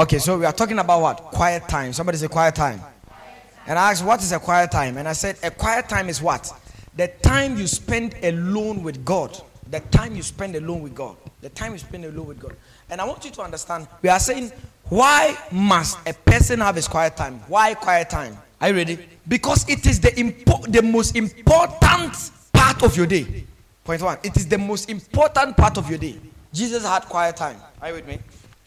Okay, so we are talking about what? Quiet time. Somebody say quiet time. And I asked, what is a quiet time? And I said, a quiet time is what? The time you spend alone with God. The time you spend alone with God. The time you spend alone with God. And I want you to understand, we are saying, why must a person have his quiet time? Why quiet time? Are you ready? Because it is the, impo- the most important part of your day. Point one. It is the most important part of your day. Jesus had quiet time. Are you with me?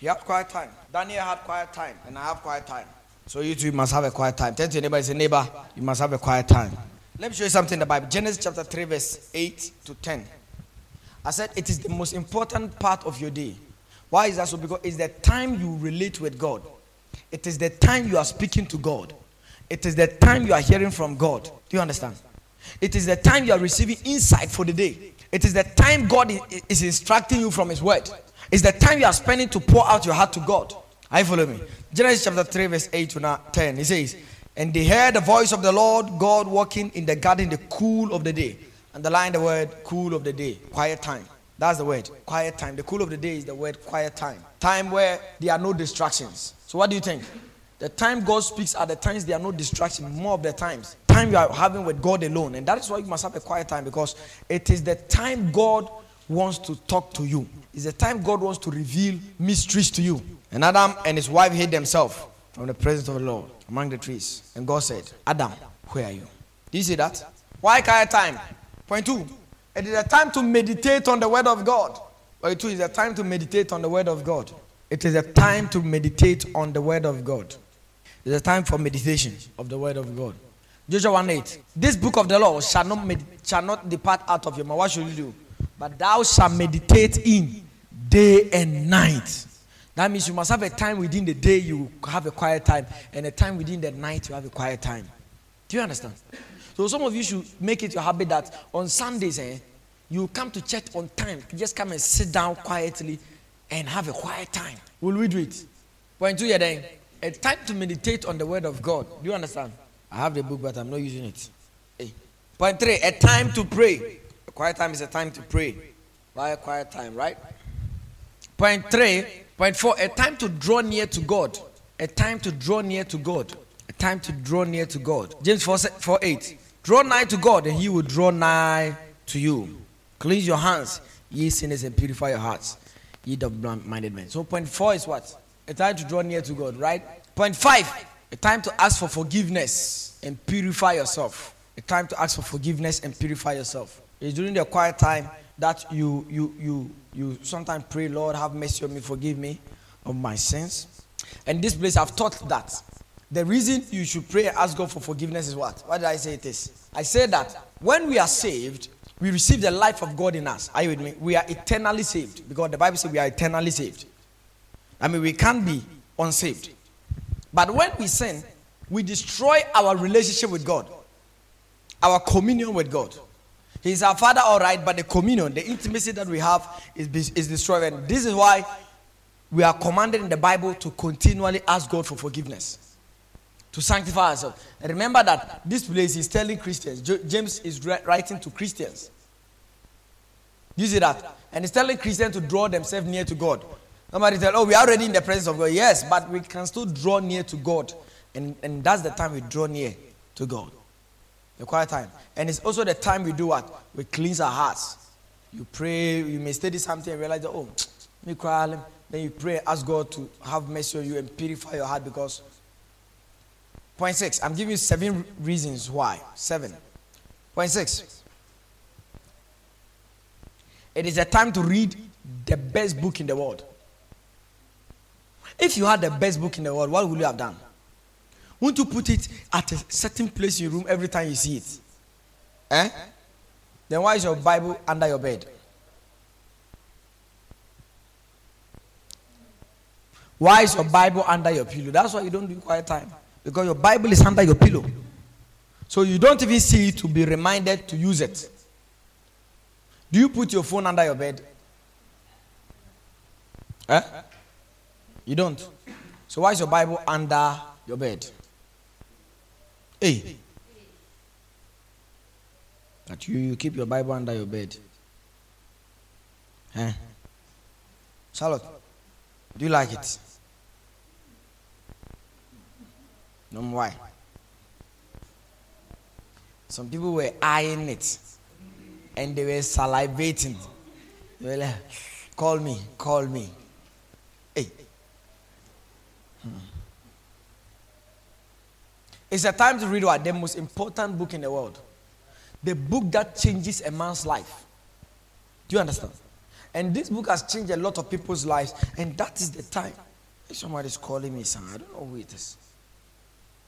He had quiet time. Daniel had quiet time. And I have quiet time. So you too must have a quiet time. Tell your neighbor, say, neighbor, you must have a quiet time. Let me show you something in the Bible. Genesis chapter 3, verse 8 to 10. I said it is the most important part of your day. Why is that so? Because it's the time you relate with God. It is the time you are speaking to God. It is the time you are hearing from God. Do you understand? It is the time you are receiving insight for the day. It is the time God is instructing you from His word. It's the time you are spending to pour out your heart to God. Are you following me? Genesis chapter 3, verse 8 to 10. He says, And they heard the voice of the Lord God walking in the garden in the cool of the day. Underline the word cool of the day, quiet time. That's the word, quiet time. The cool of the day is the word quiet time. Time where there are no distractions. So, what do you think? The time God speaks are the times there are no distractions, more of the times. Time you are having with God alone. And that is why you must have a quiet time because it is the time God wants to talk to you. It's the time God wants to reveal mysteries to you. And Adam and his wife hid themselves from the presence of the Lord among the trees. And God said, Adam, where are you? Do you see that? Why quiet time? Point two. It is a time to meditate on the word of God. Point two is a time to meditate on the word of God. It is a time to meditate on the word of God. It's a time for meditation of the word of God. Joshua 1 8. This book of the law shall not, med- shall not depart out of your mouth. What should you do? But thou shalt meditate in day and night. That means you must have a time within the day you have a quiet time, and a time within the night you have a quiet time. Do you understand? So some of you should make it your habit that on Sundays, eh, you come to church on time. Just come and sit down quietly and have a quiet time. Will we do it? Point two, you're then. A time to meditate on the word of God. Do you understand? I have the book, but I'm not using it. Hey. Point three, a time to pray. A quiet time is a time to pray. Why a quiet time, right? Point three, point four, a time to draw near to God. A time to draw near to God. A time to draw near to God. James 4, 4 8. Draw nigh to God, and He will draw nigh to you. Cleanse your hands, ye sinners, and purify your hearts, ye double minded men. So, point four is what? A time to draw near to God, right? Point five, a time to ask for forgiveness and purify yourself. A time to ask for forgiveness and purify yourself. It's during the quiet time that you you you you sometimes pray, Lord, have mercy on me, forgive me of my sins. And this place I've taught that the reason you should pray and ask God for forgiveness is what? Why did I say it is? I say that when we are saved, we receive the life of God in us. Are you with me? We are eternally saved because the Bible says we are eternally saved. I mean, we can't be unsaved. But when we sin, we destroy our relationship with God, our communion with God. He's our Father, all right, but the communion, the intimacy that we have is, is destroyed. And this is why we are commanded in the Bible to continually ask God for forgiveness, to sanctify ourselves. And remember that this place is telling Christians, James is writing to Christians. You see that? And he's telling Christians to draw themselves near to God. Somebody tell, oh, we are already in the presence of God. Yes, but we can still draw near to God. And, and that's the time we draw near to God. The quiet time. And it's also the time we do what? We cleanse our hearts. You pray, you may study something and realize that, oh, me cry. Then you pray, ask God to have mercy on you and purify your heart because. Point six, I'm giving you seven reasons why. Seven. Point six. It is a time to read the best book in the world. If you had the best book in the world, what would you have done? Won't you put it at a certain place in your room every time you see it? Eh? Then why is your Bible under your bed? Why is your Bible under your pillow? That's why you don't do quiet time. Because your Bible is under your pillow. So you don't even see it to be reminded to use it. Do you put your phone under your bed? Eh? You don't. So why is your Bible under your bed? Hey. That you, you keep your Bible under your bed. Eh? Charlotte, do you like it? No why? Some people were eyeing it and they were salivating. They were like, call me, call me. Hey. Hmm. It's a time to read what? The most important book in the world. The book that changes a man's life. Do you understand? And this book has changed a lot of people's lives, and that is the time. Somebody's calling me, son. I don't know who it is.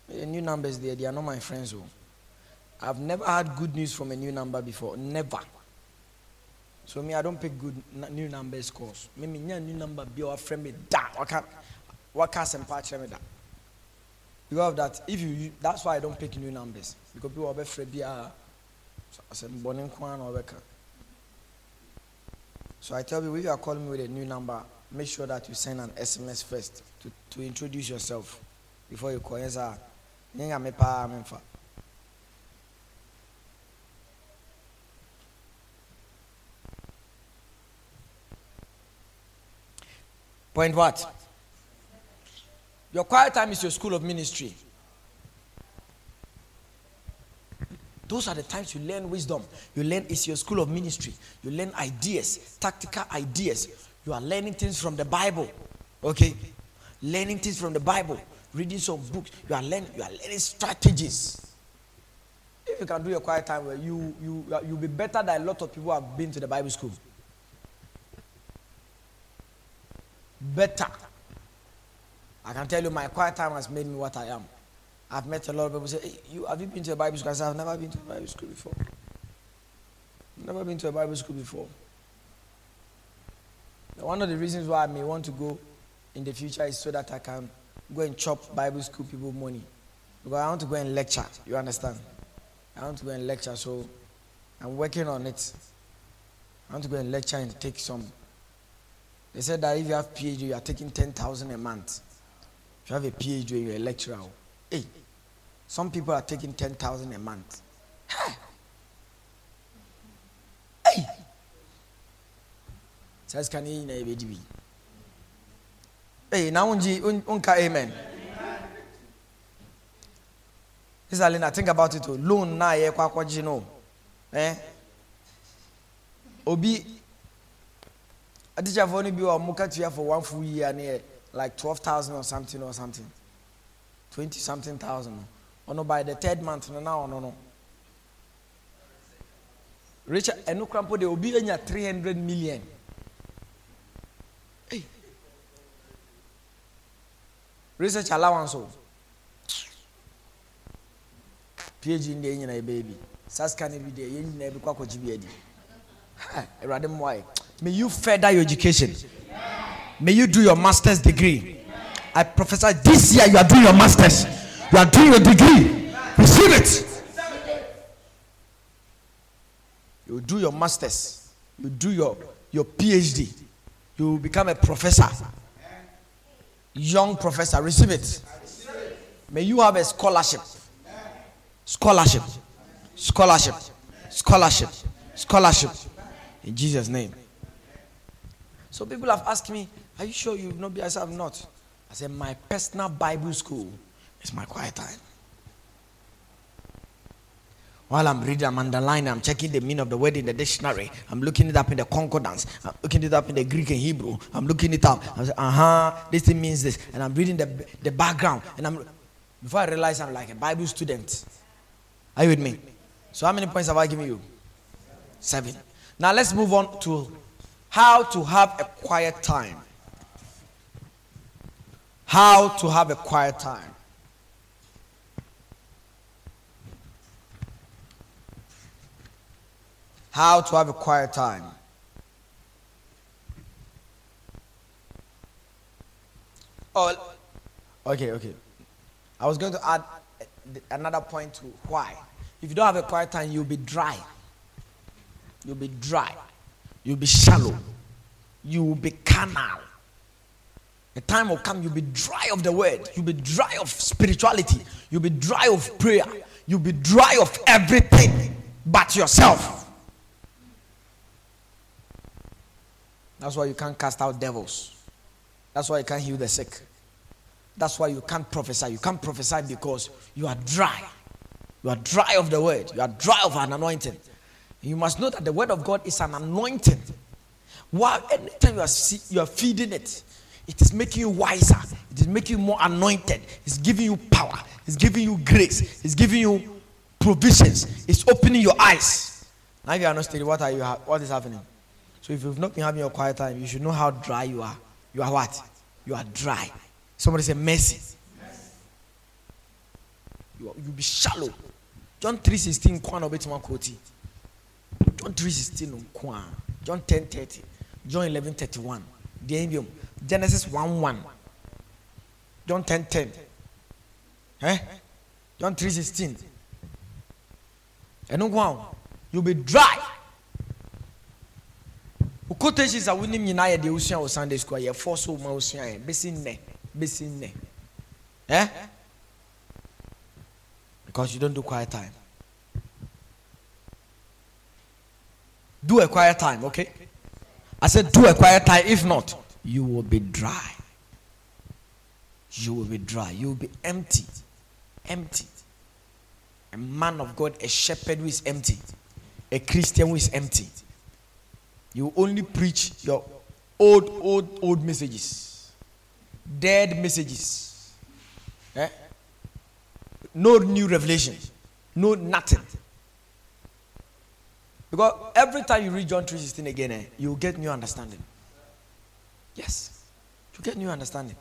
The new numbers there, they are not my friends. Who. Oh. I've never had good news from a new number before. Never. So me, I don't pick good new numbers calls. Me, me new number be our friend me da. What can what can me that? Because that, if you that's why I don't pick new numbers because people are afraid be a. I said, "Born kwan or So I tell you, if you are calling me with a new number, make sure that you send an SMS first to, to introduce yourself before you call. Yes, sir. Point what? Your quiet time is your school of ministry. Those are the times you learn wisdom. You learn it's your school of ministry. You learn ideas, tactical ideas. You are learning things from the Bible. Okay? Learning things from the Bible. Reading some books. You are learning, you are learning strategies. If you can do your quiet time you you you'll be better than a lot of people who have been to the Bible school. Better. I can tell you my quiet time has made me what I am. I've met a lot of people say, hey, you have you been to a Bible school? I said, I've never been to a Bible school before. Never been to a Bible school before. One of the reasons why I may want to go in the future is so that I can go and chop Bible school people money. Because I want to go and lecture. You understand? I want to go and lecture, so I'm working on it. I want to go and lecture and take some. They said that if you have PhD, you are taking 10,000 a month. If you have a PhD, you're a lecturer. Hey, some people are taking 10,000 a month. Hey! Says, can you be? Hey, now unka amen. This Alina, think about it. Loan na ye kwa kwa jino. Eh? Obi Adija for ni bi wa muka tuya for one full year near like 12,000 or something or something. 20 something thousand. Oh no, by the third month, no, no, no, no. Richard, and no crampo, they will be in 300 million. Hey. Research allowance. PhD in the engine, baby. Saska be there, you never quack what you May you further your education. May you do your master's degree. I prophesy this year you are doing your master's, you are doing your degree. Receive it. You do your master's, you do your, your PhD, you become a professor. Young professor, receive it. May you have a scholarship. Scholarship. Scholarship. Scholarship. Scholarship. In Jesus' name. So people have asked me, Are you sure you've not been? I said, I'm not. I said, My personal Bible school is my quiet time. While I'm reading, I'm underlining, I'm checking the meaning of the word in the dictionary. I'm looking it up in the concordance. I'm looking it up in the Greek and Hebrew. I'm looking it up. I'm saying, uh huh, this thing means this. And I'm reading the, the background. And I'm before I realize I'm like a Bible student. Are you with me? So how many points have I given you? Seven. Now let's move on to how to have a quiet time. How to have a quiet time. How to have a quiet time. Oh, okay, okay. I was going to add another point to why. If you don't have a quiet time, you'll be dry. You'll be dry. You'll be shallow. You'll be carnal. A time will come, you'll be dry of the word, you'll be dry of spirituality, you'll be dry of prayer, you'll be dry of everything but yourself. That's why you can't cast out devils. That's why you can't heal the sick. That's why you can't prophesy. You can't prophesy because you are dry. You are dry of the word. You are dry of an anointing. You must know that the word of God is an anointing. While anytime you are you are feeding it, it is making you wiser. It is making you more anointed. It's giving you power. It's giving you grace. It's giving you provisions. It's opening your eyes. Now, if you are not steady, what are you? Ha- what is happening? So, if you've not been having your quiet time, you should know how dry you are. You are what? You are dry. Somebody say mercy. You you'll be shallow. John 3:16 kwan obetuma quote. John 3:16 John 10:30. John 11:31. The Genesis 1:1. John 10:10. Eh? John 3:16. ɛno nko a you be dry o quotations a wonim nyinaa yɛ deɛ wosua wɔ sunday school a yɛfɔ so ma wosua yɛ bɛsi nnɛ nnɛ eh because you don't do quiet time do a quiet time okay i said do a quiet time if not you will be dry you will be dry you will be empty empty a man of God, a shepherd who is empty, a Christian who is empty. You only preach your old, old, old messages, dead messages. Eh? No new revelation, no nothing. Because every time you read John 3:16 again, eh, you get new understanding. Yes, you get new understanding.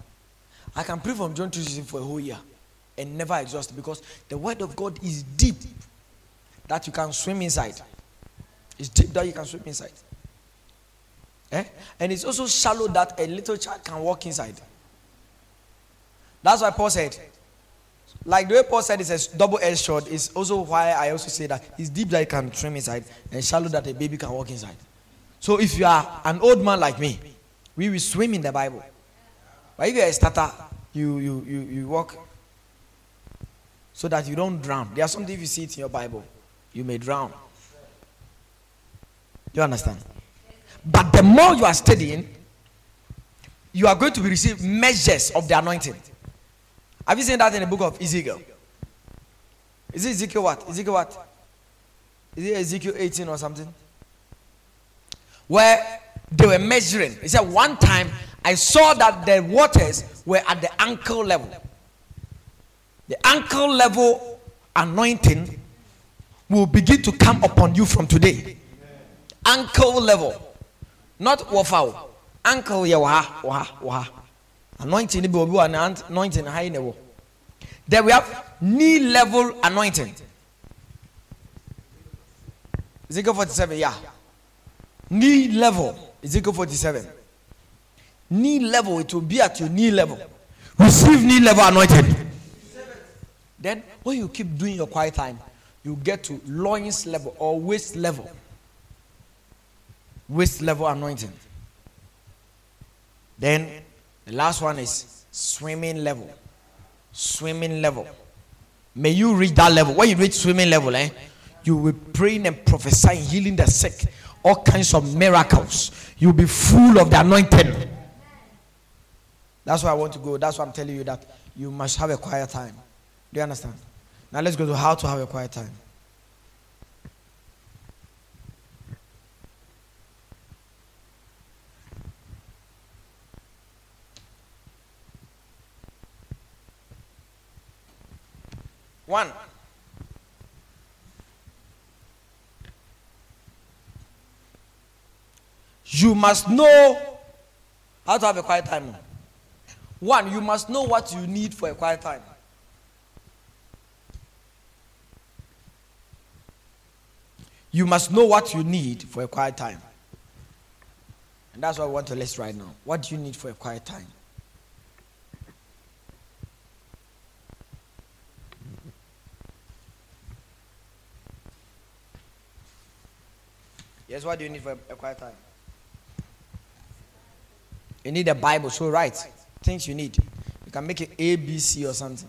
I can pray from John 3:16 for a whole year and never exhaust because the word of God is deep that you can swim inside. It's deep that you can swim inside. Eh? And it's also shallow that a little child can walk inside. That's why Paul said, like the way Paul said it's a double edged sword, is also why I also say that it's deep that you can swim inside and shallow that a baby can walk inside. So if you are an old man like me, we will swim in the Bible. But if you're a starter, you you you, you walk so that you don't drown. There are some things you see it in your Bible, you may drown. You understand? But the more you are studying, you are going to receive measures of the anointing. Have you seen that in the book of Ezekiel? Is it Ezekiel what? Ezekiel what? Is it Ezekiel 18 or something? Where they were measuring. He said, One time I saw that the waters were at the ankle level. The ankle level anointing will begin to come upon you from today. Ankle level. Not wafao. Ankle ya waha, waha, waha. Anointing ni bi anointing high level. Then we have knee level anointing. Ezekiel 47, yeah. Knee level. Ezekiel 47. Knee level, it will be at your knee level. Receive knee level anointing. Then, when you keep doing your quiet time, you get to loins level or waist level. Waist level anointing. Then, the last one is swimming level. Swimming level. May you reach that level. When you reach swimming level, eh, you will be praying and prophesying, healing the sick, all kinds of miracles. You'll be full of the anointing. That's why I want to go. That's why I'm telling you that you must have a quiet time. Do you understand? Now let's go to how to have a quiet time. One. You must know how to have a quiet time. One, you must know what you need for a quiet time. You must know what you need for a quiet time. And that's what I want to list right now. What do you need for a quiet time? Yes, what do you need for a quiet time? You need a Bible, so write things you need. You can make it A, B, C, or something.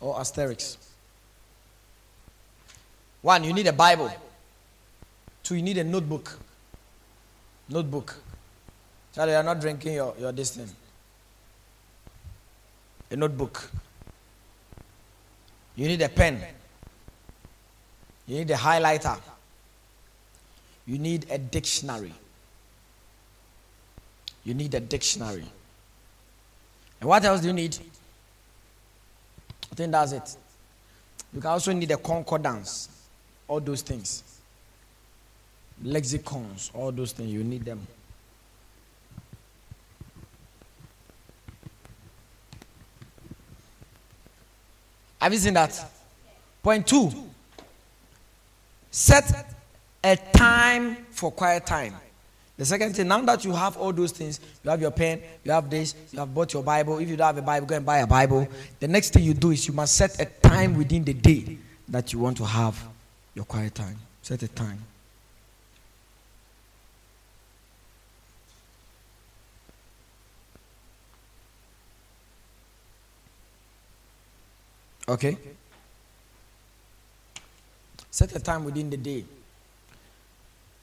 Or asterisk. One, you need a Bible. Two, you need a notebook. Notebook. Charlie, you are not drinking your, your distance. a notebook. You need a pen. You need a highlighter. You need a dictionary. You need a dictionary. And what else do you need? I think that's it. You can also need a concordance, all those things. Lexicons, all those things, you need them. Have you seen that? Point two. Set a time for quiet time. The second thing, now that you have all those things, you have your pen, you have this, you have bought your Bible. If you don't have a Bible, go and buy a Bible. The next thing you do is you must set a time within the day that you want to have your quiet time. Set a time. Okay? Set a time within the day.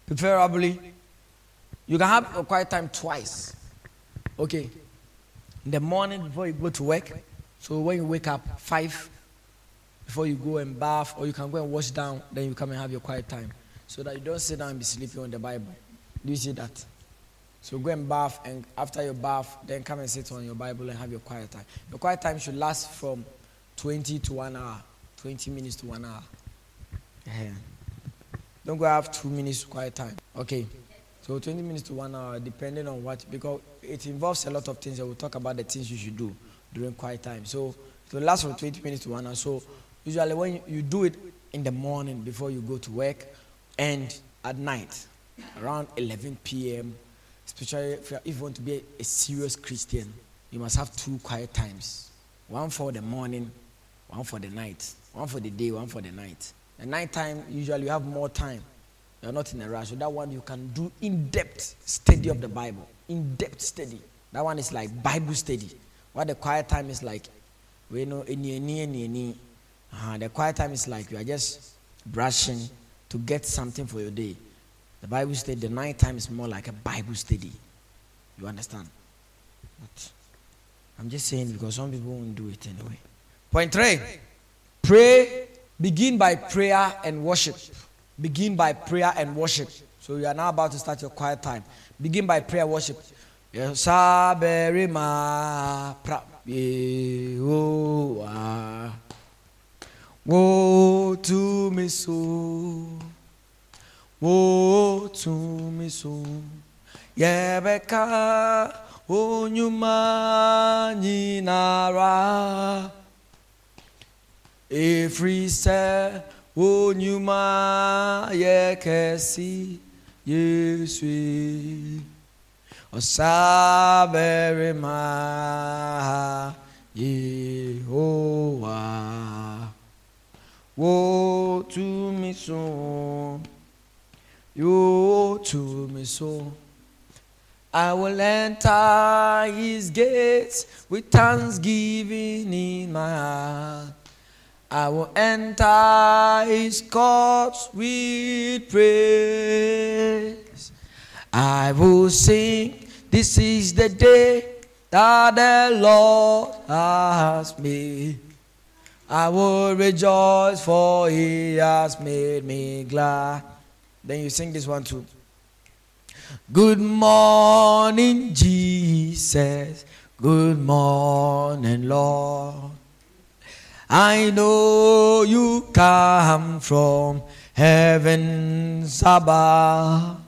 Preferably, you can have a quiet time twice. Okay. In the morning before you go to work. So when you wake up, five before you go and bath, or you can go and wash down, then you come and have your quiet time. So that you don't sit down and be sleeping on the Bible. Do you see that? So go and bath, and after your bath, then come and sit on your Bible and have your quiet time. Your quiet time should last from 20 to one hour, 20 minutes to one hour. Yeah. Don't go have two minutes quiet time. Okay. So 20 minutes to one hour, depending on what, because it involves a lot of things. I will talk about the things you should do during quiet time. So it will last from 20 minutes to one hour. So usually when you, you do it in the morning before you go to work and at night around 11 p.m., especially if you want to be a, a serious Christian, you must have two quiet times. One for the morning, one for the night. One for the day, one for the night. The night time, usually you have more time. You're not in a rush. So that one you can do in-depth study of the Bible. In-depth study. That one is like Bible study. What the quiet time is like, we know any any any any. The quiet time is like you are just brushing to get something for your day. The Bible study, the night time is more like a Bible study. You understand? But I'm just saying because some people won't do it anyway. Point three. Pray. Begin by prayer and worship. Begin by prayer and worship. So you are now about to start your quiet time. Begin by prayer worship. Saberima pra Yehowa Wo to me so Wo to me so Yebeka Onyuma Nyinara Every sɛ onyuma yɛ kɛse yesu ɔsabɛrima yehowa wotumi so yotumi so. I will enter his gates with thanksgiving in my heart. I will enter his courts with praise. I will sing, this is the day that the Lord has made. I will rejoice, for he has made me glad. Then you sing this one too. Good morning, Jesus. Good morning, Lord. I know you come from heaven's above.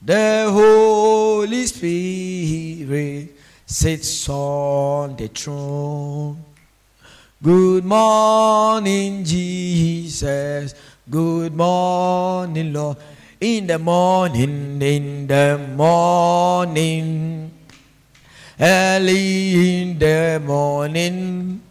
The Holy Spirit sits on the throne. Good morning, Jesus. Good morning, Lord. In the morning, in the morning, early in the morning.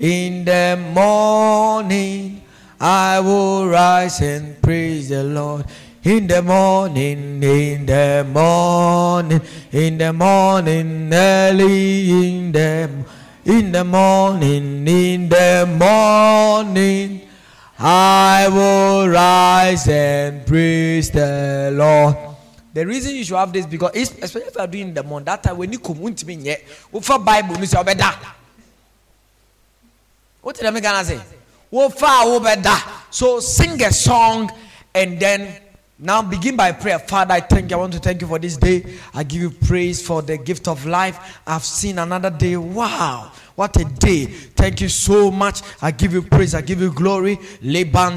In the morning, I will rise and praise the Lord. In the morning, in the morning, in the morning, early in the in the morning, in the morning, I will rise and praise the Lord. The reason you should have this because especially if you are doing the morning, that time when you come to me, for Bible, you say, What did I gonna say? Wo far over that. So sing a song and then now begin by prayer. Father, I thank you. I want to thank you for this day. I give you praise for the gift of life. I've seen another day. Wow. What a day. Thank you so much. I give you praise. I give you glory. You pray,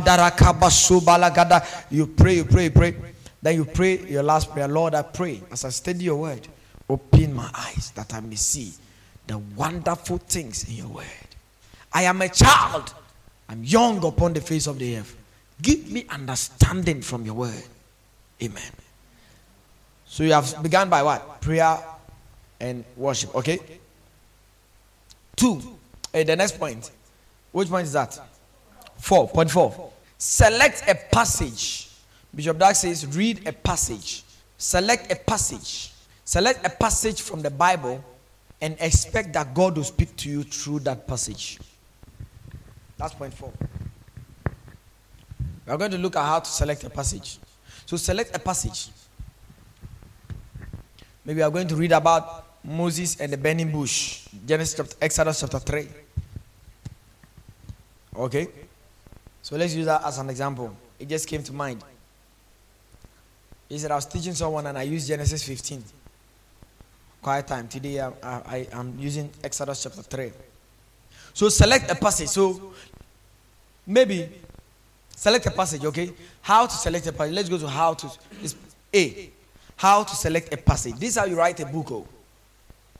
you pray, you pray. Then you pray your last prayer. Lord, I pray as I study your word, open my eyes that I may see the wonderful things in your word. I am a child. I'm young upon the face of the earth. Give me understanding from your word. Amen. So you have begun by what? Prayer and worship. Okay? Two. Hey, the next point. Which point is that? Four. Point four. Select a passage. Bishop Dag says, read a passage. Select a passage. Select a passage from the Bible and expect that God will speak to you through that passage. That's point four. We are going to look at how to select a passage. So select a passage. Maybe we are going to read about Moses and the burning bush. Genesis chapter, Exodus chapter 3. Okay? So let's use that as an example. It just came to mind. He said, I was teaching someone and I used Genesis 15. Quiet time. Today I, I, I'm using Exodus chapter 3. So select a passage. So maybe select a passage, okay? How to select a passage. Let's go to how to. It's A. How to select a passage. This is how you write a book. Oh.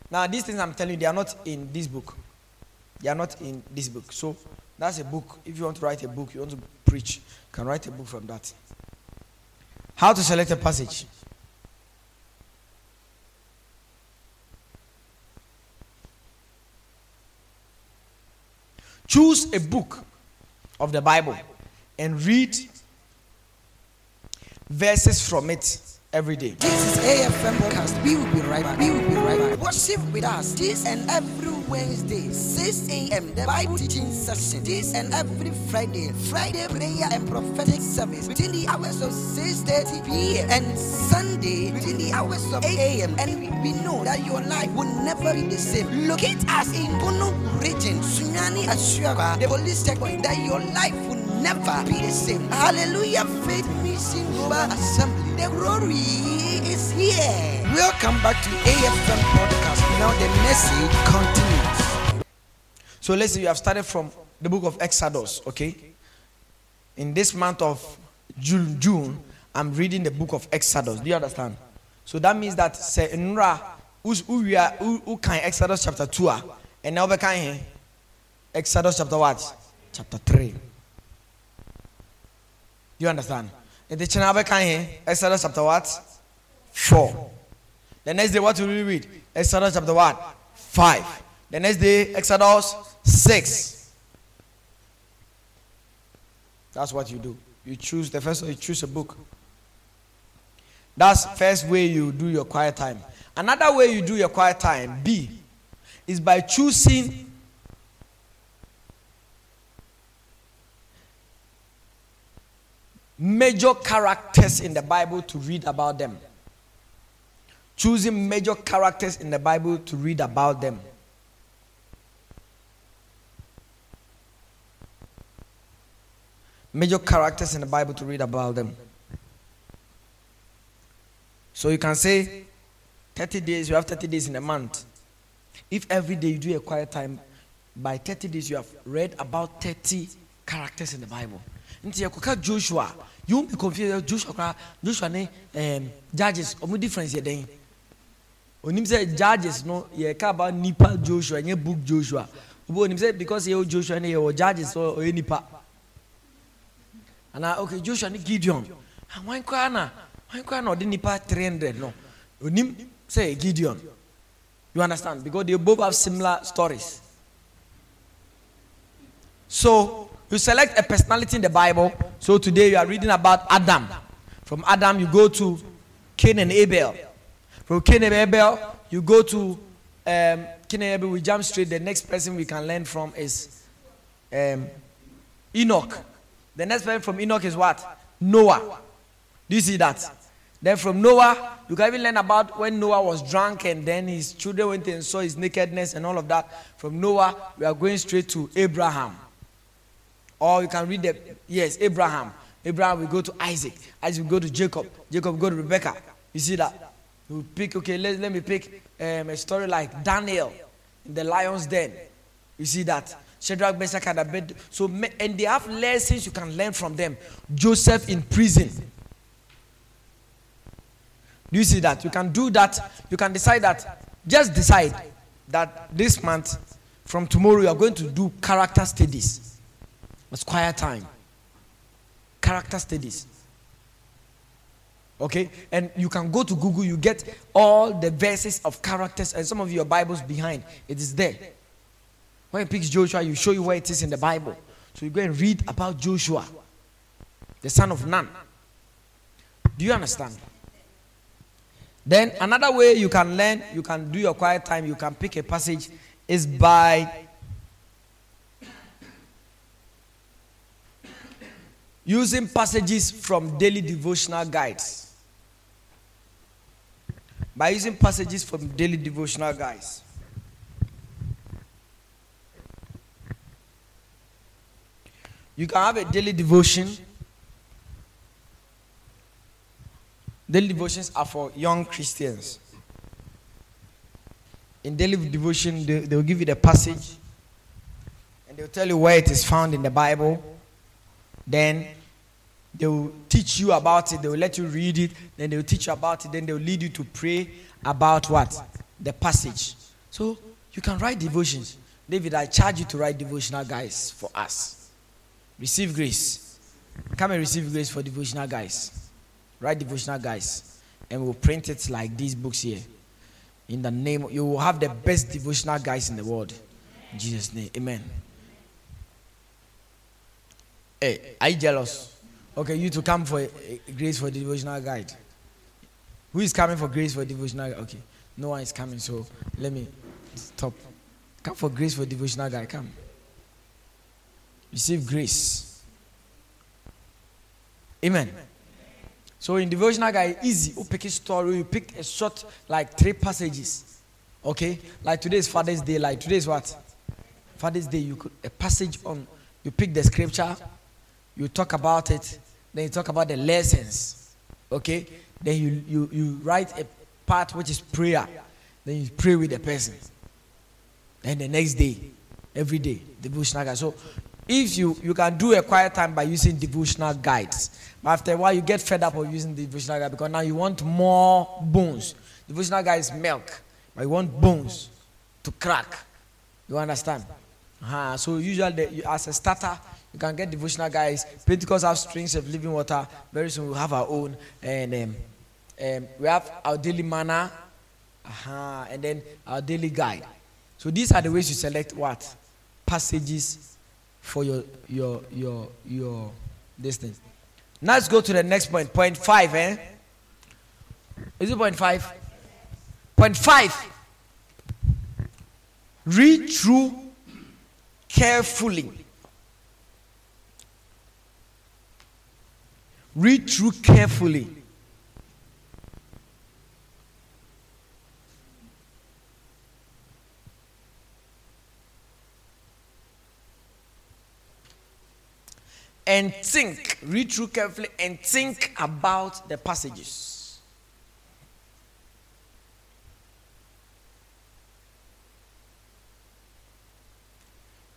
Now, these things I'm telling you, they are not in this book. They are not in this book. So, that's a book. If you want to write a book, you want to preach, you can write a book from that. How to select a passage. Choose a book of the Bible and read verses from it every day. This is AFM podcast. We will be right back. We will be right back. Worship with us this and every Wednesday, 6 a.m. The Bible teaching session. This and every Friday, Friday prayer and prophetic service between the hours of 6:30 p.m. and Sunday between the hours of 8 a.m. And we know that your life will never be the same. Locate us in Bono region, Sunyani Ashuaba, the police checkpoint. That your life will never be the same. Hallelujah, faith mission global assembly. The glory is here. Welcome back to AFM podcast. Now the message continues. So let's say you have started from the book of Exodus, okay? In this month of June, June, I'm reading the book of Exodus. Do you understand? So that means that say Nra who we are who can Exodus chapter 2 and now we can Exodus chapter what? Chapter 3. You understand? The kyena bɛka here exodus chapter what? Four. The next day what will we read? Exodus chapter what? Five. The next day exodus six. That's what you do. You choose the first you choose a book. That's first way you do your quiet time. Another way you do your quiet time b is by choosing major characters in the Bible to read about them. Choosing major characters in the Bible to read about them. Major characters in the Bible to read about them. So you can say 30 days, you have 30 days in a month. If every day you do a quiet time, by 30 days you have read about 30 characters in the Bible. Nti yɛkɔka Joshua. You won't be confused joshua kora. Joshua ne um, judges. Ɔmo difference yɛ den onim sɛ judges no yɛ ka about nipa joshua nye book joshua. Obo onim sɛ because yɛ wɔ joshua ne yɛ wɔ judges ɔyɛ nipa. Ana okay joshua ne gideon. Wɔn kora na? Wɔn kora na ɔde nipa three hundred no? Onim sɛ gideon. You understand? Because they both have similar stories. So you select a personality in the Bible. So today you are reading about Adam. From Adam, you go to Cain and Abel. From Cain and Abel, you go to um, Cain and Abel. We jump straight. The next person we can learn from is um, Enoch. The next person from Enoch is what? Noah. Do you see that? Then from Noah, you can even learn about when Noah was drunk and then his children went and saw his nakedness and all of that. From Noah, we are going straight to Abraham. Or you can read the, yes, Abraham. Abraham will go to Isaac. Isaac will go to Jacob. Jacob will go to Rebecca. You see that? You pick, okay, let, let me pick um, a story like Daniel in the lion's den. You see that? Shadrach, Meshach, and Abed. So, and they have lessons you can learn from them. Joseph in prison. Do you see that? You can do that. You can decide that. Just decide that this month, from tomorrow, you are going to do character studies. It's quiet time. Character studies. Okay? And you can go to Google, you get all the verses of characters, and some of your Bibles behind. It is there. When it picks Joshua, you show you where it is in the Bible. So you go and read about Joshua, the son of Nun. Do you understand? Then another way you can learn, you can do your quiet time, you can pick a passage, is by using passages from daily devotional guides. By using passages from daily devotional guides. You can have a daily devotion Daily devotions are for young Christians. In daily devotion, they, they will give you the passage and they'll tell you where it is found in the Bible. Then they will teach you about it. They will let you read it. Then they will teach you about it. Then they will lead you to pray about what? The passage. So you can write devotions. David, I charge you to write devotional guys for us. Receive grace. Come and receive grace for devotional guys write devotional guys, and we'll print it like these books here. In the name, you will have the best devotional guys in the world. In Jesus' name, Amen. Hey, are you jealous? Okay, you to come for grace for devotional guide. Who is coming for grace for devotional guide? Okay, no one is coming, so let me stop. Come for grace for devotional guide. Come. Receive grace. Amen. Amen. So in devotional guide, easy. You pick a story, you pick a short, like three passages. Okay? Like today's Father's Day, like today's what? Father's Day, you could a passage on you pick the scripture, you talk about it, then you talk about the lessons. Okay? Then you you, you write a part which is prayer. Then you pray with the person. Then the next day, every day, devotional guide. So if you you can do a quiet time by using devotional guides but after a while, you get fed up of using devotional guide because now you want more bones. Devotional guide is milk, but you want bones to crack. You understand? Uh-huh. So usually, the, as a starter, you can get devotional guys. Pentecost have strings of living water. Very soon we'll have our own, and um, um, we have our daily manna, uh-huh, and then our daily guide. So these are the ways you select what passages for your your your your distance. Now let's go to the next point. Point five, eh? Is it point five? Point five. Read through carefully. Read through carefully. and think, read through carefully and think about the passages.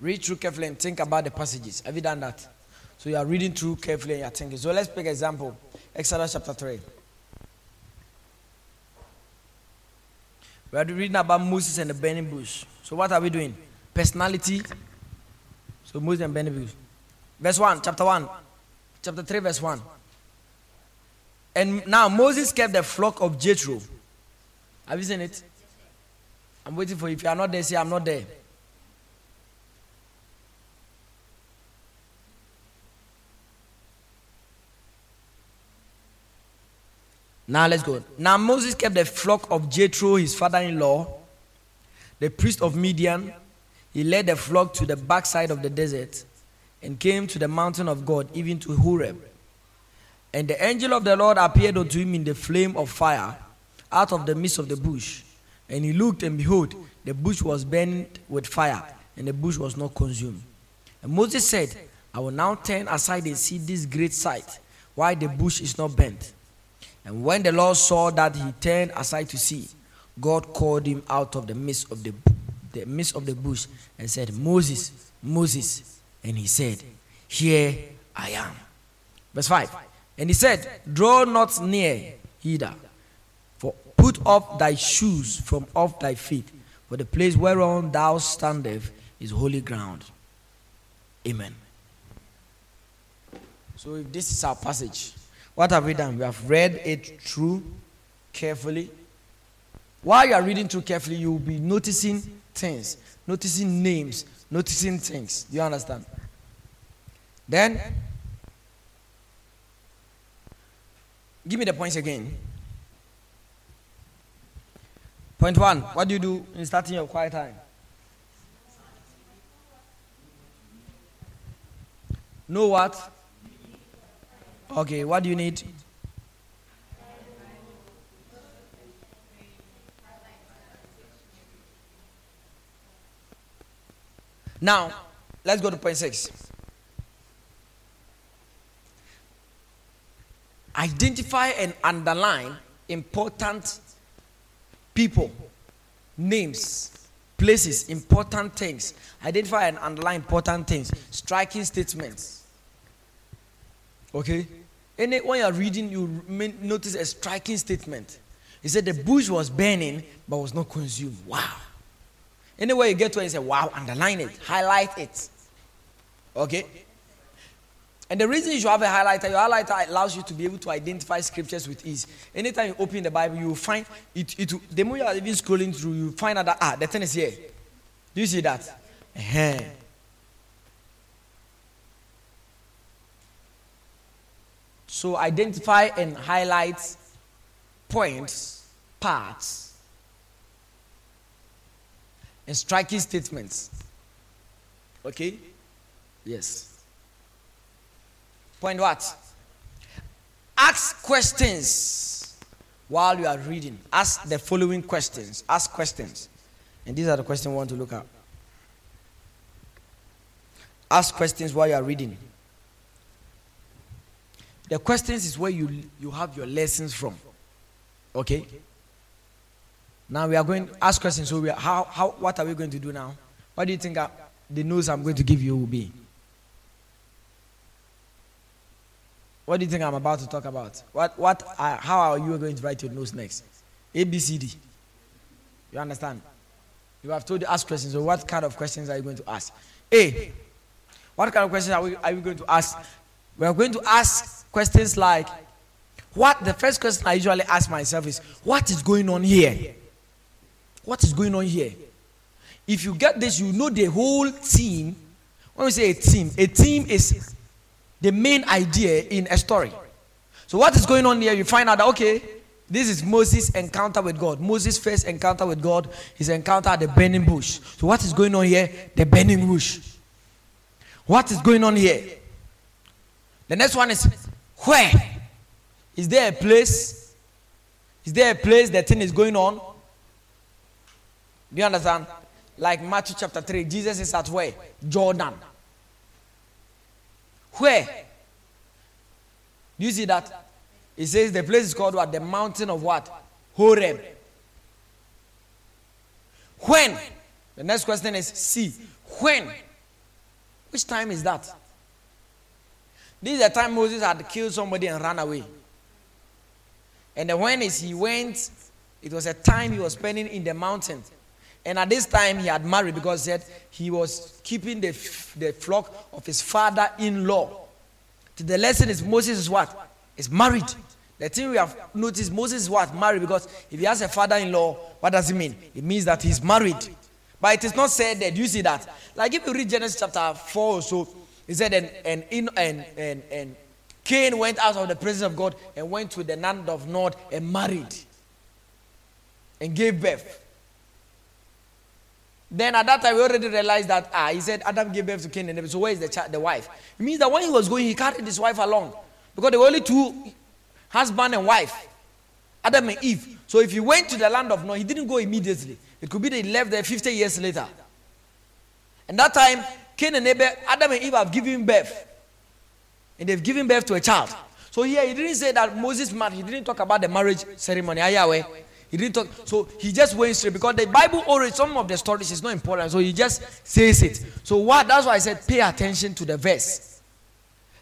Read through carefully and think about the passages. Have you done that? So you are reading through carefully and you are thinking. So let's pick an example. Exodus chapter 3. We are reading about Moses and the burning bush. So what are we doing? Personality. So Moses and burning bush. Verse 1, chapter 1, chapter 3, verse 1. And now Moses kept the flock of Jethro. Have you seen it? I'm waiting for you. If you are not there, say, I'm not there. Now let's go. Now Moses kept the flock of Jethro, his father in law, the priest of Midian. He led the flock to the backside of the desert and came to the mountain of God, even to Horeb. And the angel of the Lord appeared unto him in the flame of fire out of the midst of the bush. And he looked, and behold, the bush was burnt with fire, and the bush was not consumed. And Moses said, I will now turn aside and see this great sight, why the bush is not burnt. And when the Lord saw that he turned aside to see, God called him out of the midst of the, the midst of the bush and said, Moses, Moses. And he said, Here I am. Verse 5. And he said, Draw not near hither, for put off thy shoes from off thy feet, for the place whereon thou standest is holy ground. Amen. So if this is our passage, what have we done? We have read it through carefully. While you are reading through carefully, you will be noticing things, noticing names, noticing things. Do you understand? Then, give me the points again. Point one What do you do in starting your quiet time? Know what? Okay, what do you need? Now, let's go to point six. Identify and underline important people, names, places, important things. Identify and underline important things, striking statements. Okay? And when you're reading, you notice a striking statement. He said the bush was burning but was not consumed. Wow. Anywhere you get to it, you say, wow, underline it, highlight it. Okay? And the reason you should have a highlighter, your highlighter allows you to be able to identify scriptures with ease. Anytime you open the Bible, you will find it. it the more you are even scrolling through, you find out that, ah, the thing is here. Do you see that? Uh-huh. So identify and highlight points, parts, and striking statements. Okay? Yes. Point what? Ask questions while you are reading. Ask the following questions. Ask questions. And these are the questions we want to look at. Ask questions while you are reading. The questions is where you, you have your lessons from. Okay? Now we are going to ask questions. So we are, how, how, what are we going to do now? What do you think I, the news I'm going to give you will be? What do you think I'm about to talk about? What, what, uh, how are you going to write your notes next? A, B, C, D. You understand? You have told you ask questions. So what kind of questions are you going to ask? A. What kind of questions are we, are we going to ask? We are going to ask questions like, what the first question I usually ask myself is, what is going on here? What is going on here? If you get this, you know the whole team. When we say a team, a team is the main idea in a story. So, what is going on here? You find out that, okay, this is Moses' encounter with God. Moses' first encounter with God, his encounter at the burning bush. So, what is going on here? The burning bush. What is going on here? The next one is where? Is there a place? Is there a place the thing is going on? Do you understand? Like Matthew chapter 3, Jesus is at where? Jordan. Where? Do you see that? It says the place is called what? The mountain of what? Horeb. When? The next question is see. When? Which time is that? This is the time Moses had killed somebody and ran away. And the when he went, it was a time he was spending in the mountain. And at this time, he had married because he was keeping the, the flock of his father in law. The lesson is Moses is what? Is married. The thing we have noticed, Moses is what? Married because if he has a father in law, what does it mean? It means that he's married. But it is not said that. You see that? Like if you read Genesis chapter 4 or so, he said, and, and, in, and, and, and Cain went out of the presence of God and went to the land of Nod and married and gave birth. Then at that time, we already realized that, ah, he said Adam gave birth to Cain and so where is the, child, the wife? It means that when he was going, he carried his wife along. Because there were only two husband and wife, Adam and Eve. So if he went to the land of Nod, he didn't go immediately. It could be that he left there 50 years later. And that time, Cain and Abel, Adam and Eve have given birth. And they've given birth to a child. So here he didn't say that Moses married. He didn't talk about the marriage ceremony. Yahweh. He didn't talk. So he just went straight because the Bible already some of the stories is not important. So he just says it. So what? That's why I said pay attention to the verse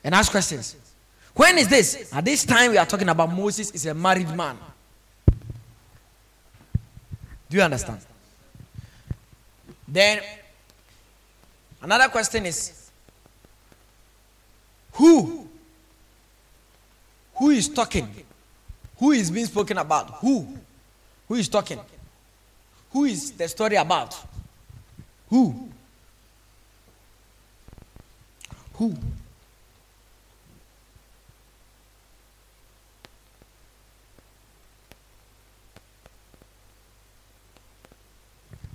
and ask questions. When is this? At this time we are talking about Moses is a married man. Do you understand? Then another question is who who is talking? Who is being spoken about? Who? Who is talking? Who is the story about? Who? Who?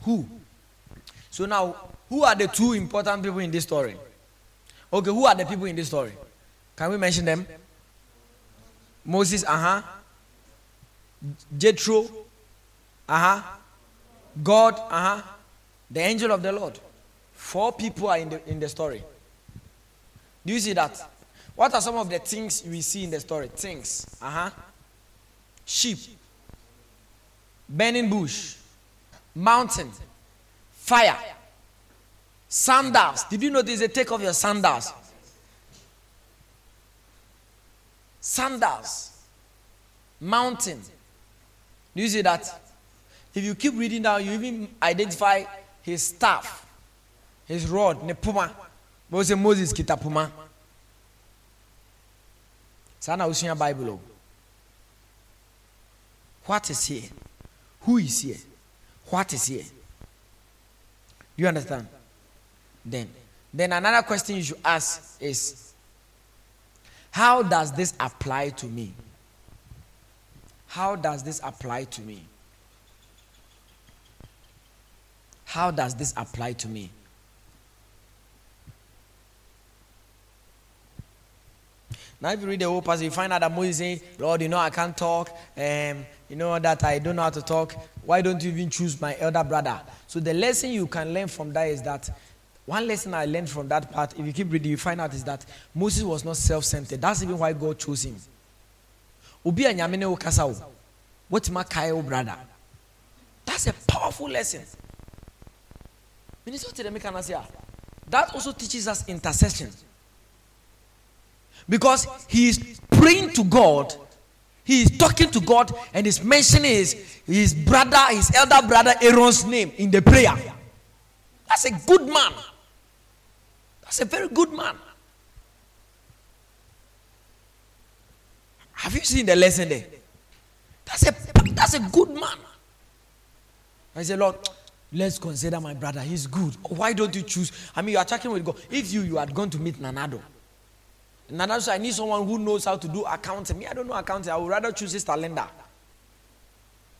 Who? So now, who are the two important people in this story? Okay, who are the people in this story? Can we mention them? Moses, uh huh. Jethro, uh huh. God, uh huh. The angel of the Lord. Four people are in the, in the story. Do you see that? What are some of the things we see in the story? Things, uh huh. Sheep, burning bush, mountain, fire, sandals. Did you notice they take off your sandals? sandals, mountain. Do you see that? If you keep reading down, you even identify his staff, his rod, Nepuma. Moses Moses kita puma. Sana usua Bible. What is here? Who is here? What is here? You understand? Then, then another question you should ask is how does this apply to me? How does this apply to me? How does this apply to me? Now, if you read the whole passage, you find out that Moses saying, Lord, you know, I can't talk. Um, you know that I don't know how to talk. Why don't you even choose my elder brother? So, the lesson you can learn from that is that one lesson I learned from that part, if you keep reading, you find out is that Moses was not self-centered. That's even why God chose him. Obi anyamene okasa o. What my Kyle brother? That's a powerful lesson. Minister Telemekanasia that also teaches us intercession. Because he is praying to God, he is talking to God, and his mentioning is his brother, his elder brother Aaron's name in the prayer. That's a good man. That's a very good man. Have you seen the lesson there? That's a that's a good man. I said, Lord, let's consider my brother. He's good. Why don't you choose? I mean, you are talking with God. If you you had gone to meet Nanado, Nanado said, I need someone who knows how to do accounting. Me, I don't know accounting. I would rather choose Sister Linda.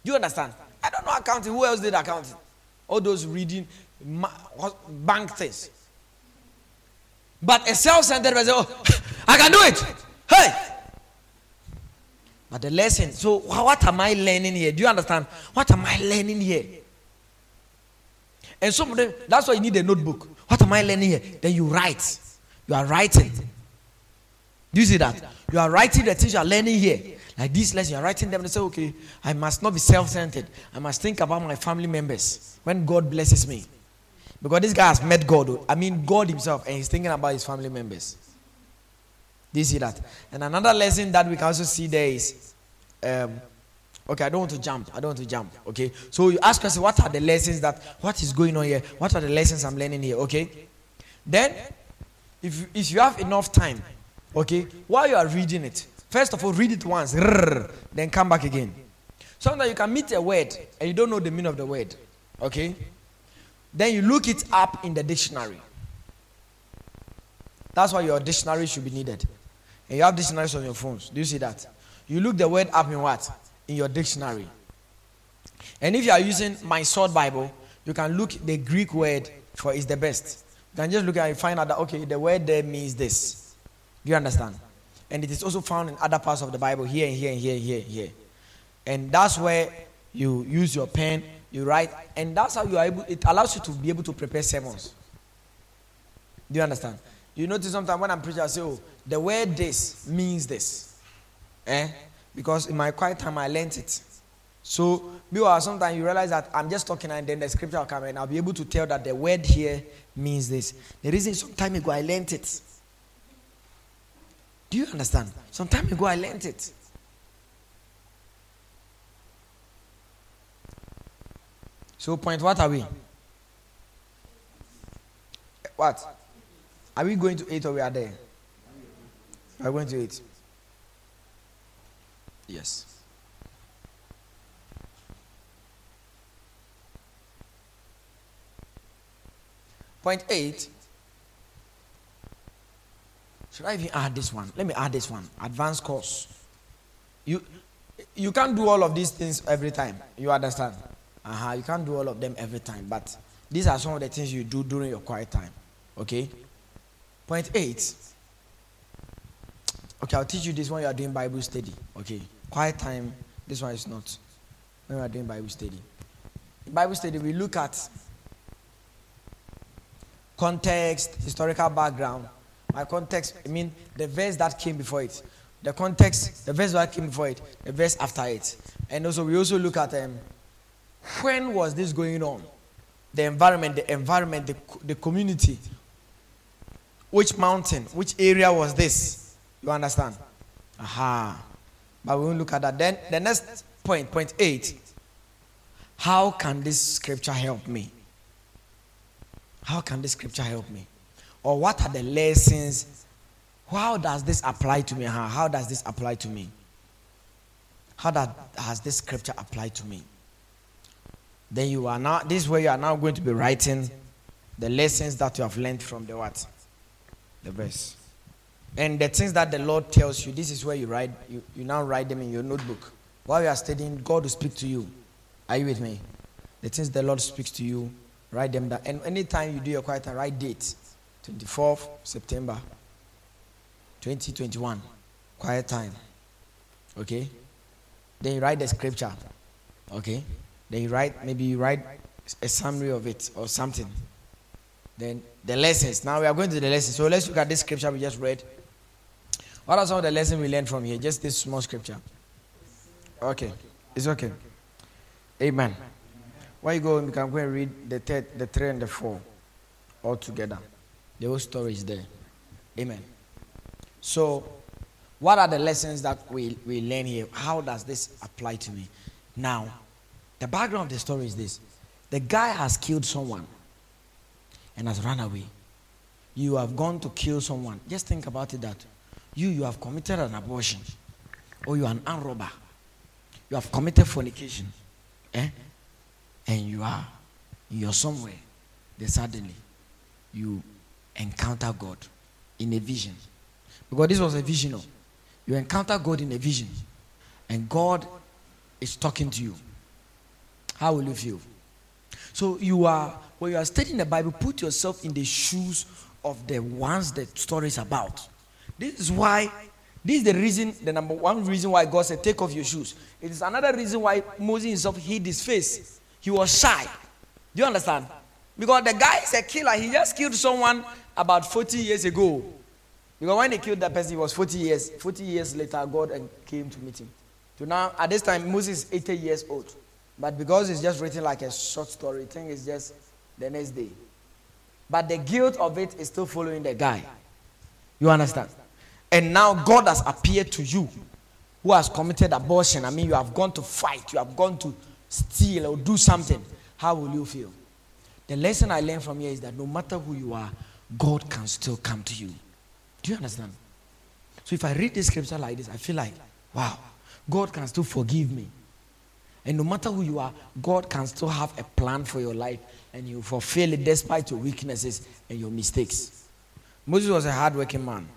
Do you understand? I don't know accounting. Who else did accounting? All those reading bank things. But a self-centered person, oh, I can do it. Hey. But the lesson, so what am I learning here? Do you understand? What am I learning here? And some of them, that's why you need a notebook. What am I learning here? Then you write. You are writing. Do you see that? You are writing the things you are learning here. Like this lesson, you are writing them and say, okay, I must not be self centered. I must think about my family members when God blesses me. Because this guy has met God. I mean, God Himself, and he's thinking about his family members. Do you see that? And another lesson that we can also see there is um, okay, I don't want to jump. I don't want to jump. Okay, so you ask yourself, what are the lessons that, what is going on here? What are the lessons I'm learning here? Okay, then if, if you have enough time, okay, while you are reading it, first of all, read it once, then come back again. Sometimes you can meet a word and you don't know the meaning of the word. Okay, then you look it up in the dictionary. That's why your dictionary should be needed. And you have dictionaries on your phones. Do you see that? You look the word up in what? In your dictionary. And if you are using MySword Bible, you can look the Greek word for is the best. You can just look and find out that okay, the word there means this. Do you understand? And it is also found in other parts of the Bible, here and here and here and here and here. And that's where you use your pen, you write, and that's how you are able, it allows you to be able to prepare sermons. Do you understand? You notice sometimes when I'm preaching, I say, oh, the word this means this. Eh? Because in my quiet time, I learned it. So, meanwhile, sometimes you realize that I'm just talking and then the scripture will come and I'll be able to tell that the word here means this. The reason some time ago I learned it. Do you understand? Some time ago I learned it. So, point what are we? What? Are we going to eight or we are there? Are we going to eight? Yes. Point eight. Should I even add this one? Let me add this one. Advanced course. You you can't do all of these things every time. You understand? Uh-huh. You can't do all of them every time. But these are some of the things you do during your quiet time. Okay? Point eight. Okay, I'll teach you this when you are doing Bible study. Okay. Quiet time. This one is not. When we are doing Bible study. In Bible study, we look at context, historical background. My context, I mean the verse that came before it, the context, the verse that came before it, the verse after it, and also we also look at um, when was this going on, the environment, the environment, the, the community, which mountain, which area was this? You understand? Aha. But we won't look at that. Then the next point, point eight. How can this scripture help me? How can this scripture help me? Or what are the lessons? How does this apply to me? How, does this apply to me? How does this scripture apply to me? Then you are now, this is where you are now going to be writing the lessons that you have learned from the what? The verse. And the things that the Lord tells you, this is where you write, you, you now write them in your notebook. While you are studying, God will speak to you. Are you with me? The things the Lord speaks to you, Write them down. And anytime you do your quiet time, write date. 24th September 2021. Quiet time. Okay? Then you write the scripture. Okay? Then you write, maybe you write a summary of it or something. Then the lessons. Now we are going to the lessons. So let's look at this scripture we just read. What are some of the lessons we learned from here? Just this small scripture. Okay. It's okay. Amen. Where you go, you can go and read the, third, the three and the four all together. The whole story is there. Amen. So, what are the lessons that we, we learn here? How does this apply to me? Now, the background of the story is this the guy has killed someone and has run away. You have gone to kill someone. Just think about it that you, you have committed an abortion or you are an armed robber. You have committed fornication. Eh? and you are you're somewhere then suddenly you encounter god in a vision because this was a vision you encounter god in a vision and god is talking to you how will you feel so you are when you are studying the bible put yourself in the shoes of the ones the story is about this is why this is the reason the number one reason why god said take off your shoes it is another reason why moses himself hid his face he was shy. Do you understand? Because the guy is a killer. He just killed someone about 40 years ago. Because when he killed that person, he was 40 years. 40 years later, God and came to meet him. So now, at this time, Moses is 80 years old. But because it's just written like a short story, I think it's just the next day. But the guilt of it is still following the guy. You understand? And now God has appeared to you who has committed abortion. I mean, you have gone to fight, you have gone to steal or do something, how will you feel? The lesson I learned from here is that no matter who you are, God can still come to you. Do you understand? So if I read the scripture like this, I feel like, wow, God can still forgive me. And no matter who you are, God can still have a plan for your life and you fulfill it despite your weaknesses and your mistakes. Moses was a hardworking man.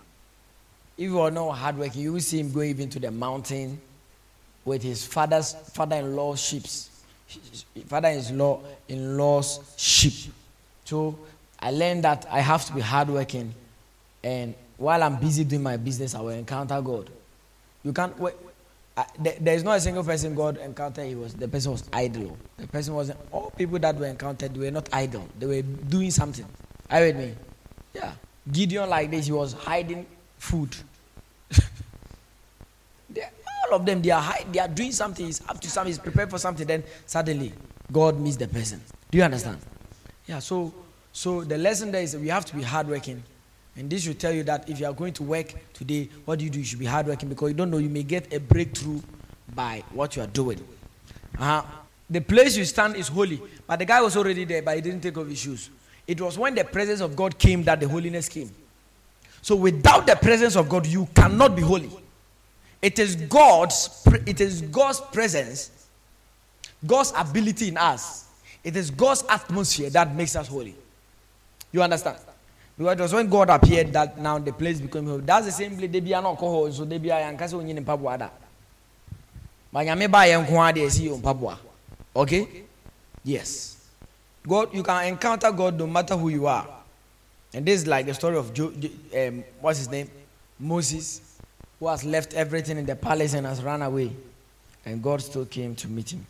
If you are not hardworking, you will see him going even to the mountain with his father's father-in-law sheep, father-in-law in-law's sheep. So I learned that I have to be hardworking, and while I'm busy doing my business, I will encounter God. You can't wait. There, there is not a single person God encountered. He was the person was idle. The person wasn't. All people that were encountered were not idle. They were doing something. You with me? Yeah. Gideon like this. He was hiding food. all of them, they are hide, they are doing something. He's up to something. He's prepared for something. Then suddenly, God meets the person. Do you understand? Yeah. So, so the lesson there is we have to be hardworking and this will tell you that if you are going to work today, what do you do? You should be hardworking because you don't know, you may get a breakthrough by what you are doing. Uh-huh. The place you stand is holy, but the guy was already there, but he didn't take off his shoes. It was when the presence of God came that the holiness came. So without the presence of God, you cannot be holy. It is God's it is God's presence, God's ability in us. It is God's atmosphere that makes us holy. You understand? Because it was when God appeared that now the place became holy. That's the same place they be an alcohol, so they be a yankasa when in Papua. But you may buy a nkwade see on Papua. Okay? Yes. God, you can encounter God no matter who you are. And this is like the story of jo, um, what's his name? Moses, who has left everything in the palace and has run away. And God still came to meet him.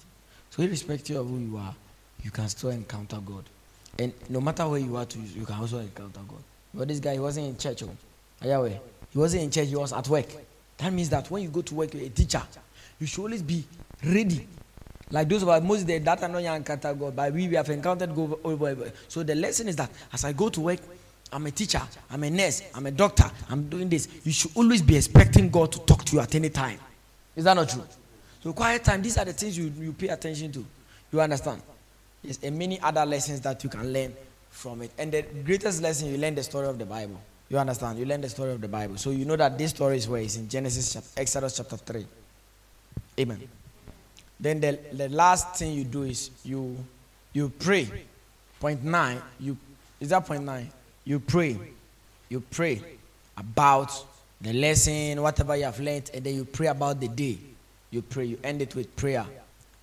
So, irrespective of who you are, you can still encounter God. And no matter where you are to, you can also encounter God. But this guy, he wasn't in church. Oh. He wasn't in church, he was at work. That means that when you go to work, you're a teacher. You should always be ready. Like those of us, most the that are not encounter God, but we, we have encountered God over. So the lesson is that as I go to work, I'm a teacher, I'm a nurse, I'm a doctor, I'm doing this. You should always be expecting God to talk to you at any time. Is that not true? So quiet time, these are the things you, you pay attention to. You understand? Yes, and many other lessons that you can learn from it. And the greatest lesson you learn the story of the Bible. You understand? You learn the story of the Bible. So you know that this story is where it's in Genesis, chapter, Exodus chapter 3. Amen. Then the, the last thing you do is you you pray. Point nine, you is that point nine? You pray. You pray about the lesson, whatever you have learned, and then you pray about the day. You pray, you end it with prayer.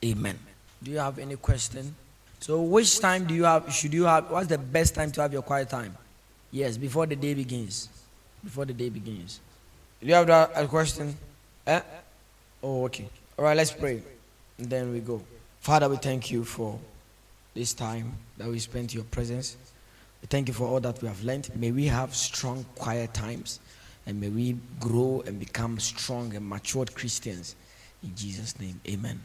Amen. Do you have any question? So, which time do you have? Should you have? What's the best time to have your quiet time? Yes, before the day begins. Before the day begins. Do you have that, a question? Eh? Oh, okay. All right, let's pray. And then we go. Father, we thank you for this time that we spent in your presence. We thank you for all that we have learned. May we have strong, quiet times. And may we grow and become strong and matured Christians. In Jesus' name, amen.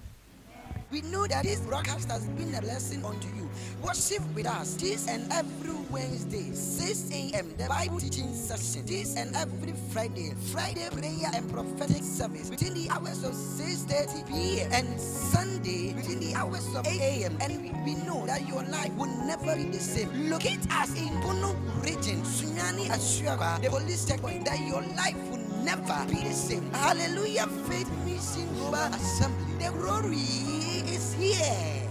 We know that this broadcast has been a lesson unto you. Worship with us this and every Wednesday, 6 a.m. The Bible teaching session. This and every Friday, Friday prayer and prophetic service within the hours of 6:30 p.m. and Sunday within the hours of 8 a.m. And we know that your life will never be the same. Locate us in Bono region, Sunyani Ashuaba, the police checkpoint. That your life will never be the same. Hallelujah, faith mission global assembly. The glory here.